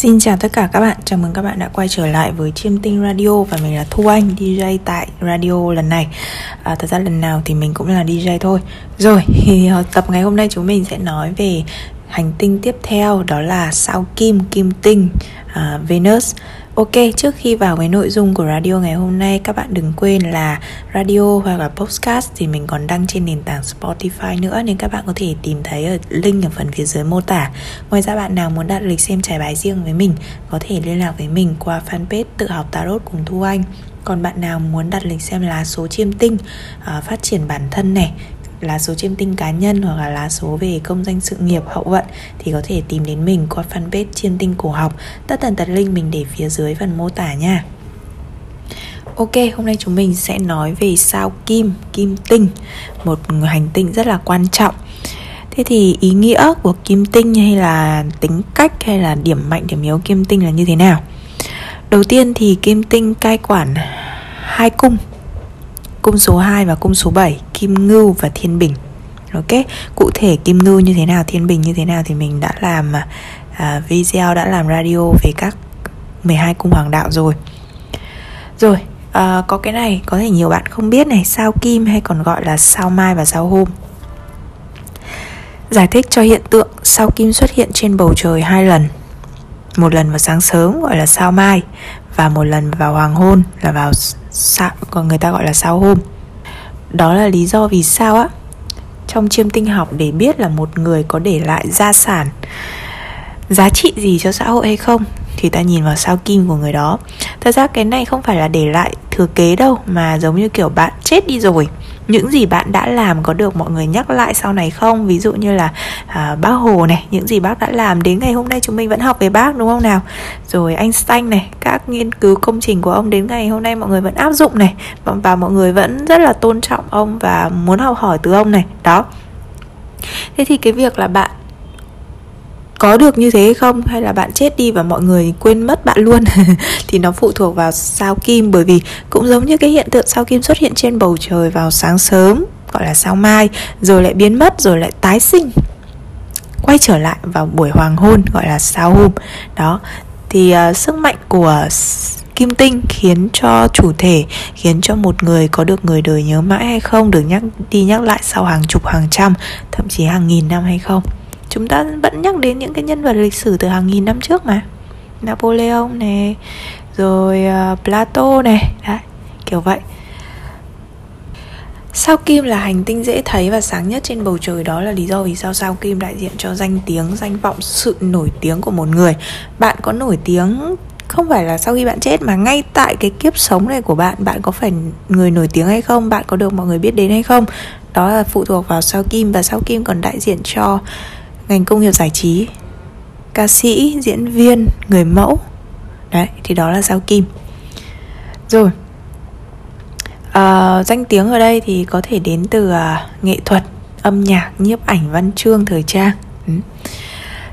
Xin chào tất cả các bạn, chào mừng các bạn đã quay trở lại với Chiêm Tinh Radio và mình là Thu Anh, DJ tại radio lần này. À, Thật ra lần nào thì mình cũng là DJ thôi. Rồi, thì ờ, tập ngày hôm nay chúng mình sẽ nói về hành tinh tiếp theo đó là sao kim, kim tinh, uh, Venus. Ok, trước khi vào với nội dung của radio ngày hôm nay các bạn đừng quên là radio hoặc là podcast thì mình còn đăng trên nền tảng Spotify nữa nên các bạn có thể tìm thấy ở link ở phần phía dưới mô tả. Ngoài ra bạn nào muốn đặt lịch xem trải bài riêng với mình có thể liên lạc với mình qua fanpage tự học tarot cùng Thu Anh. Còn bạn nào muốn đặt lịch xem lá số chiêm tinh, uh, phát triển bản thân này, lá số chiêm tinh cá nhân hoặc là lá số về công danh sự nghiệp hậu vận thì có thể tìm đến mình qua fanpage chiêm tinh cổ học tất tần tật link mình để phía dưới phần mô tả nha. Ok, hôm nay chúng mình sẽ nói về sao kim, kim tinh Một hành tinh rất là quan trọng. Thế thì ý nghĩa của kim tinh hay là tính cách hay là điểm mạnh, điểm yếu kim tinh là như thế nào? Đầu tiên thì kim tinh cai quản hai cung. Cung số 2 và cung số 7 Kim Ngưu và Thiên Bình. Ok, cụ thể Kim Ngưu như thế nào, Thiên Bình như thế nào thì mình đã làm uh, video, đã làm radio về các 12 cung hoàng đạo rồi. Rồi, uh, có cái này có thể nhiều bạn không biết này Sao Kim hay còn gọi là sao Mai và sao Hôm? Giải thích cho hiện tượng sao Kim xuất hiện trên bầu trời hai lần. Một lần vào sáng sớm gọi là sao Mai Và một lần vào hoàng hôn là vào sao còn người ta gọi là sao hôm. Đó là lý do vì sao á. Trong chiêm tinh học để biết là một người có để lại gia sản, giá trị gì cho xã hội hay không, thì ta nhìn vào sao kim của người đó. Thật ra cái này không phải là để lại thừa kế đâu, mà giống như kiểu bạn chết đi rồi những gì bạn đã làm có được mọi người nhắc lại sau này không? Ví dụ như là à, bác hồ này những gì bác đã làm đến ngày hôm nay chúng mình vẫn học về bác đúng không nào? Rồi anh xanh này các nghiên cứu công trình của ông đến ngày hôm nay mọi người vẫn áp dụng này và, và mọi người vẫn rất là tôn trọng ông và muốn học hỏi từ ông này. Đó. Thế thì cái việc là bạn có được như thế hay không? Hay là bạn chết đi và mọi người quên mất bạn luôn? Thì nó phụ thuộc vào sao kim bởi vì cũng giống như cái hiện tượng sao kim xuất hiện trên bầu trời vào sáng sớm gọi là sao mai rồi lại biến mất rồi lại tái sinh quay trở lại vào buổi hoàng hôn gọi là sao hôm. Đó thì uh, sức mạnh của kim tinh khiến cho chủ thể khiến cho một người có được người đời nhớ mãi hay không được nhắc đi nhắc lại sau hàng chục hàng trăm thậm chí hàng nghìn năm hay không? Chúng ta vẫn nhắc đến những cái nhân vật lịch sử từ hàng nghìn năm trước mà Napoleon này rồi uh, Plato này đấy kiểu vậy Sao Kim là hành tinh dễ thấy và sáng nhất trên bầu trời đó là lý do vì sao sao Kim đại diện cho danh tiếng, danh vọng, sự nổi tiếng của một người. Bạn có nổi tiếng không phải là sau khi bạn chết mà ngay tại cái kiếp sống này của bạn bạn có phải người nổi tiếng hay không, bạn có được mọi người biết đến hay không. Đó là phụ thuộc vào sao Kim và sao Kim còn đại diện cho ngành công nghiệp giải trí. Ca sĩ diễn viên người mẫu. Đấy thì đó là sao kim. Rồi à, danh tiếng ở đây thì có thể đến từ à, nghệ thuật âm nhạc nhiếp ảnh văn chương thời trang. Ừ.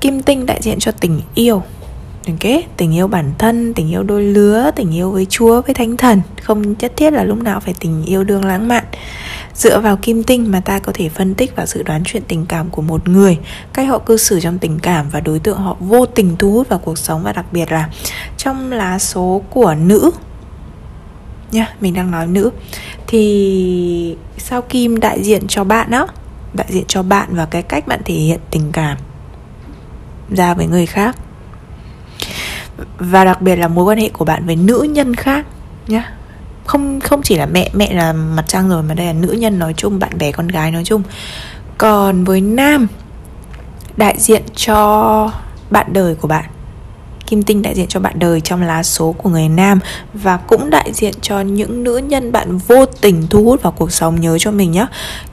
kim tinh đại diện cho tình yêu. Ok tình yêu bản thân tình yêu đôi lứa tình yêu với chúa với thánh thần. Không nhất thiết là lúc nào phải tình yêu đương lãng mạn dựa vào kim tinh mà ta có thể phân tích và dự đoán chuyện tình cảm của một người, cách họ cư xử trong tình cảm và đối tượng họ vô tình thu hút vào cuộc sống và đặc biệt là trong lá số của nữ. Nha mình đang nói nữ. Thì sao kim đại diện cho bạn đó đại diện cho bạn và cái cách bạn thể hiện tình cảm ra với người khác. Và đặc biệt là mối quan hệ của bạn với nữ nhân khác, nhá không không chỉ là mẹ mẹ là mặt trăng rồi mà đây là nữ nhân nói chung, bạn bè con gái nói chung còn với nam, đại diện cho bạn đời của bạn Kim tinh đại diện cho bạn đời trong lá số của người nam và cũng đại diện cho những nữ nhân bạn vô tình thu hút vào cuộc sống nhớ cho mình nhé.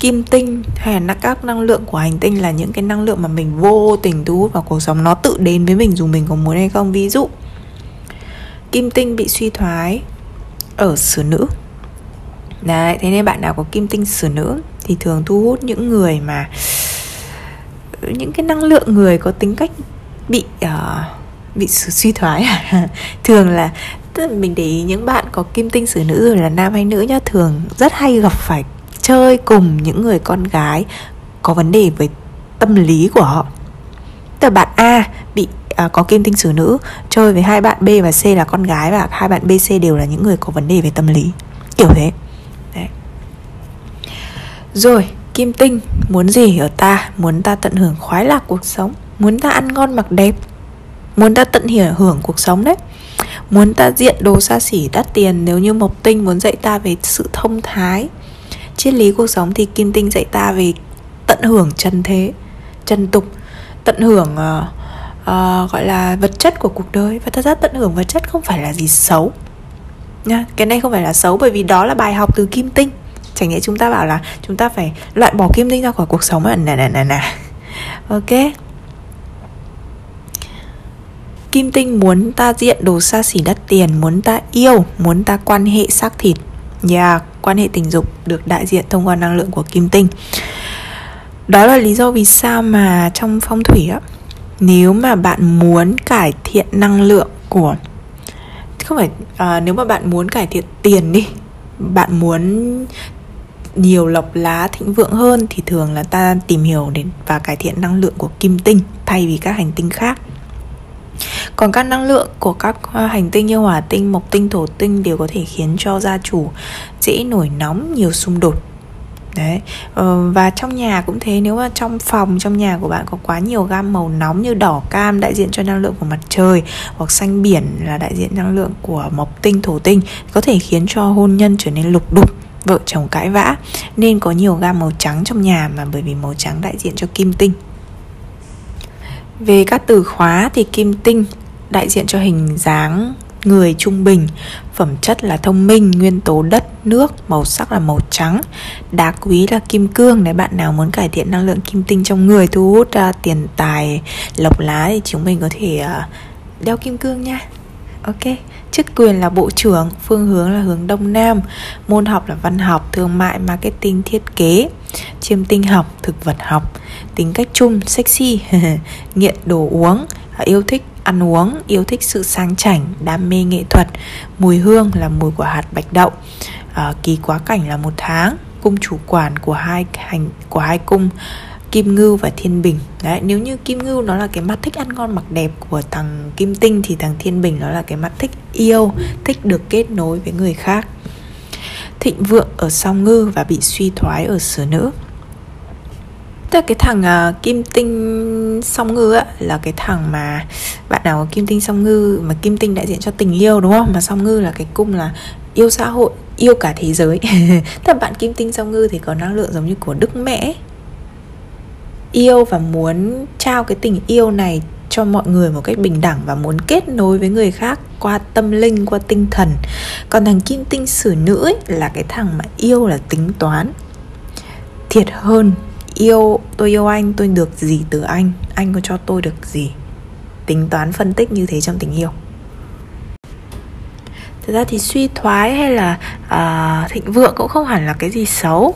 Kim tinh hay là các năng lượng của hành tinh là những cái năng lượng mà mình vô tình thu hút vào cuộc sống nó tự đến với mình dù mình có muốn hay không. Ví dụ, Kim tinh bị suy thoái ở xử nữ. Đấy, thế nên bạn nào có kim tinh xử nữ thì thường thu hút những người mà những cái năng lượng người có tính cách bị uh, bị suy thoái à? thường là tức là mình để ý những bạn có kim tinh xử nữ rồi là nam hay nữ nhá thường rất hay gặp phải chơi cùng những người con gái có vấn đề với tâm lý của họ. Tức là bạn A bị à, có kim tinh sử nữ chơi với hai bạn B và C là con gái và hai bạn B C đều là những người có vấn đề về tâm lý. Kiểu thế. Đấy. rồi kim tinh muốn gì ở ta? Muốn ta tận hưởng khoái lạc cuộc sống? Muốn ta ăn ngon mặc đẹp? Muốn ta tận hiểu hưởng cuộc sống đấy? Muốn ta diện đồ xa xỉ đắt tiền nếu như mộc tinh muốn dạy ta về sự thông thái? Triết lý cuộc sống thì kim tinh dạy ta về tận hưởng chân thế chân tục tận hưởng uh, uh, gọi là vật chất của cuộc đời. Và thật ra tận hưởng vật chất không phải là gì xấu nha. Cái này không phải là xấu bởi vì đó là bài học từ kim tinh. Chẳng nhẽ chúng ta bảo là chúng ta phải loại bỏ kim tinh ra khỏi cuộc sống à nè nè nè nè. Ok. Kim tinh muốn ta diện đồ xa xỉ đắt tiền Muốn ta yêu Muốn ta quan hệ xác thịt. Yeah, quan hệ tình dục được đại diện thông qua năng lượng của kim tinh. Đó là lý do vì sao mà trong phong thủy á nếu mà bạn muốn cải thiện năng lượng của Không phải, à, nếu mà bạn muốn cải thiện tiền đi Bạn muốn nhiều lộc lá thịnh vượng hơn thì thường là ta tìm hiểu đến và cải thiện năng lượng của kim tinh thay vì các hành tinh khác. Còn các năng lượng của các à, hành tinh như hỏa tinh, mộc tinh, thổ tinh đều có thể khiến cho gia chủ dễ nổi nóng, nhiều xung đột đấy. Ờ, và trong nhà cũng thế nếu mà trong phòng trong nhà của bạn có quá nhiều gam màu nóng như đỏ cam đại diện cho năng lượng của mặt trời hoặc xanh biển là đại diện năng lượng của mộc tinh thổ tinh có thể khiến cho hôn nhân trở nên lục đục vợ chồng cãi vã. Nên có nhiều gam màu trắng trong nhà mà bởi vì màu trắng đại diện cho kim tinh. Về các từ khóa thì kim tinh đại diện cho hình dáng người trung bình phẩm chất là thông minh nguyên tố đất nước màu sắc là màu trắng đá quý là kim cương nếu bạn nào muốn cải thiện năng lượng kim tinh trong người thu hút uh, tiền tài lộc lá thì chúng mình có thể uh, đeo kim cương nha. Ok chức quyền là bộ trưởng phương hướng là hướng đông nam môn học là văn học thương mại marketing thiết kế chiêm tinh học thực vật học. Tính cách chung sexy nghiện đồ uống à, yêu thích ăn uống yêu thích sự sang chảnh đam mê nghệ thuật. Mùi hương là mùi của hạt bạch đậu. À, kỳ quá cảnh là một tháng cung chủ quản của hai hành của hai cung kim ngưu và thiên bình. Đấy nếu như kim ngưu nó là cái mặt thích ăn ngon mặc đẹp của thằng kim tinh thì thằng thiên bình nó là cái mặt thích yêu thích được kết nối với người khác. Thịnh vượng ở song ngư và bị suy thoái ở sở nữ. Tức là cái thằng uh, kim tinh song ngư á là cái thằng mà bạn nào có kim tinh song ngư mà kim tinh đại diện cho tình yêu đúng không? Mà song ngư là cái cung là yêu xã hội, yêu cả thế giới. thật bạn kim tinh song ngư thì có năng lượng giống như của Đức Mẹ. Yêu và muốn trao cái tình yêu này cho mọi người một cách bình đẳng và muốn kết nối với người khác qua tâm linh, qua tinh thần. Còn thằng kim tinh sử nữ ấy, là cái thằng mà yêu là tính toán thiệt hơn yêu tôi yêu anh tôi được gì từ anh anh có cho tôi được gì tính toán phân tích như thế trong tình yêu? Thực ra thì suy thoái hay là uh, thịnh vượng cũng không hẳn là cái gì xấu.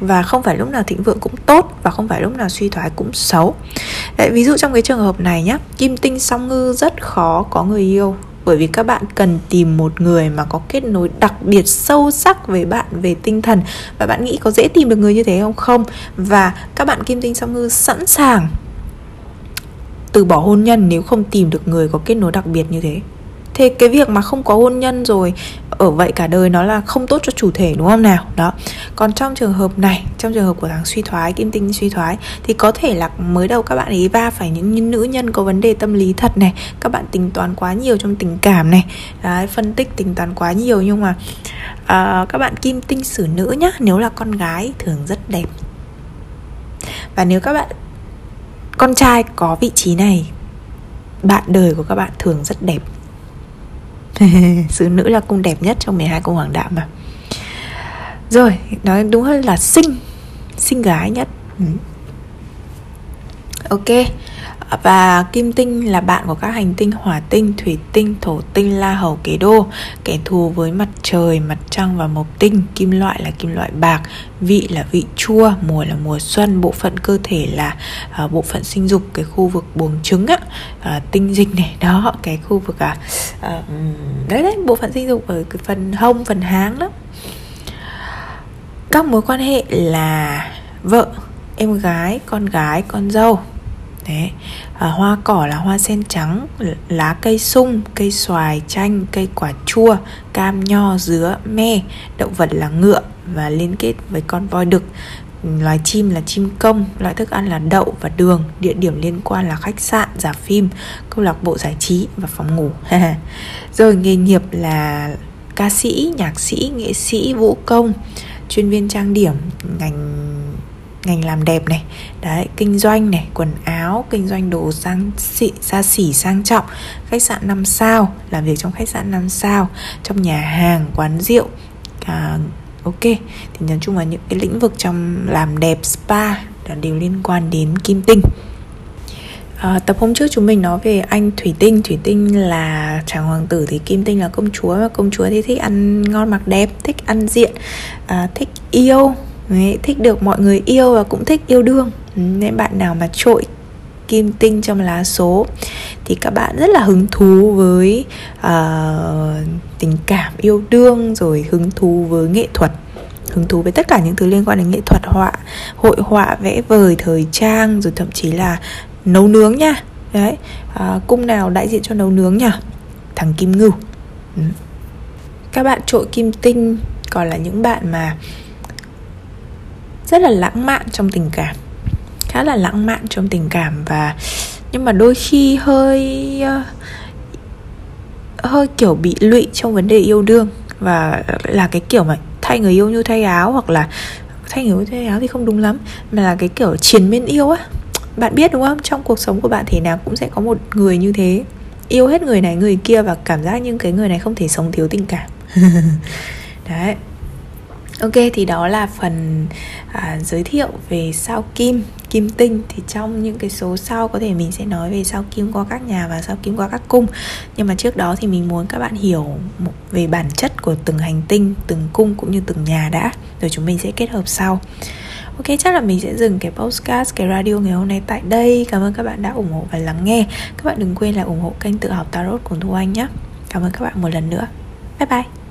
Và không phải lúc nào thịnh vượng cũng tốt và không phải lúc nào suy thoái cũng xấu. Đấy, ví dụ trong cái trường hợp này nhá kim tinh song ngư rất khó có người yêu. Bởi vì các bạn cần tìm một người mà có kết nối đặc biệt sâu sắc với bạn về tinh thần. Và bạn nghĩ có dễ tìm được người như thế không? Không. Và các bạn kim tinh song ngư sẵn sàng từ bỏ hôn nhân nếu không tìm được người có kết nối đặc biệt như thế. Thế cái việc mà không có hôn nhân rồi ở vậy cả đời nó là không tốt cho chủ thể đúng không nào? Đó. Còn trong trường hợp này trong trường hợp của thằng suy thoái kim tinh suy thoái thì có thể là mới đầu các bạn ấy va phải những nữ nhân có vấn đề tâm lý thật này các bạn tính toán quá nhiều trong tình cảm này. Đấy, phân tích tính toán quá nhiều nhưng mà uh, các bạn kim tinh xử nữ nhá nếu là con gái thường rất đẹp. Và nếu các bạn con trai có vị trí này bạn đời của các bạn thường rất đẹp. Sứ nữ là cung đẹp nhất trong 12 cung hoàng đạo mà. Rồi, nói đúng hơn là xinh Xinh gái nhất. Ừ. Ok và kim tinh là bạn của các hành tinh hỏa tinh, thủy tinh, thổ tinh, la hầu, kế đô. Kẻ thù với mặt trời, mặt trăng và mộc tinh. Kim loại là kim loại bạc, vị là vị chua, mùa là mùa xuân. Bộ phận cơ thể là uh, bộ phận sinh dục, cái khu vực buồng trứng á uh, Tinh dịch này, đó, cái khu vực à uh, Đấy đấy, bộ phận sinh dục ở cái phần hông, phần háng đó. Các mối quan hệ là vợ, em gái, con gái, con dâu. Đấy, à, hoa cỏ là hoa sen trắng, lá cây sung, cây xoài, chanh, cây quả chua, cam, nho, dứa, me, động vật là ngựa và liên kết với con voi đực. Loài chim là chim công, loại thức ăn là đậu và đường, địa điểm liên quan là khách sạn, rạp phim, câu lạc bộ giải trí và phòng ngủ. Rồi nghề nghiệp là ca sĩ, nhạc sĩ, nghệ sĩ, vũ công, chuyên viên trang điểm, ngành ngành làm đẹp này đấy kinh doanh này quần áo kinh doanh đồ sang xị xa xỉ sang trọng khách sạn 5 sao làm việc trong khách sạn 5 sao trong nhà hàng quán rượu à, ok. Thì nói chung là những cái lĩnh vực trong làm đẹp spa là đều liên quan đến kim tinh. À, tập hôm trước chúng mình nói về anh Thủy Tinh. Thủy Tinh là chàng hoàng tử thì Kim Tinh là công chúa. Và công chúa thì thích ăn ngon mặc đẹp Thích ăn diện à, Thích yêu. Đấy, thích được mọi người yêu và cũng thích yêu đương. Ừ, nên bạn nào mà trội kim tinh trong lá số thì các bạn rất là hứng thú với uh, tình cảm yêu đương rồi hứng thú với nghệ thuật hứng thú với tất cả những thứ liên quan đến nghệ thuật họa hội họa vẽ vời thời trang rồi thậm chí là nấu nướng nha. Đấy uh, cung nào đại diện cho nấu nướng nhỉ? Thằng kim ngưu. Ừ. các bạn trội kim tinh còn là những bạn mà rất là lãng mạn trong tình cảm. Khá là lãng mạn trong tình cảm và nhưng mà đôi khi hơi ờ, hơi kiểu bị lụy trong vấn đề yêu đương và là cái kiểu mà thay người yêu như thay áo hoặc là thay người yêu thay áo thì không đúng lắm, mà là cái kiểu triền miên yêu á. Bạn biết đúng không? Trong cuộc sống của bạn thế nào cũng sẽ có một người như thế. Yêu hết người này, người kia và cảm giác như cái người này không thể sống thiếu tình cảm. Đấy. Ok thì đó là phần à, giới thiệu về sao kim kim tinh. Thì trong những cái số sau có thể mình sẽ nói về sao kim qua các nhà và sao kim qua các cung. Nhưng mà trước đó thì mình muốn các bạn hiểu về bản chất của từng hành tinh từng cung cũng như từng nhà đã. Rồi chúng mình sẽ kết hợp sau. Ok chắc là mình sẽ dừng cái podcast cái radio ngày hôm nay tại đây. Cảm ơn các bạn đã ủng hộ và lắng nghe. Các bạn đừng quên là ủng hộ kênh tự học Tarot của Thu Anh nhé. Cảm ơn các bạn một lần nữa. Bye bye.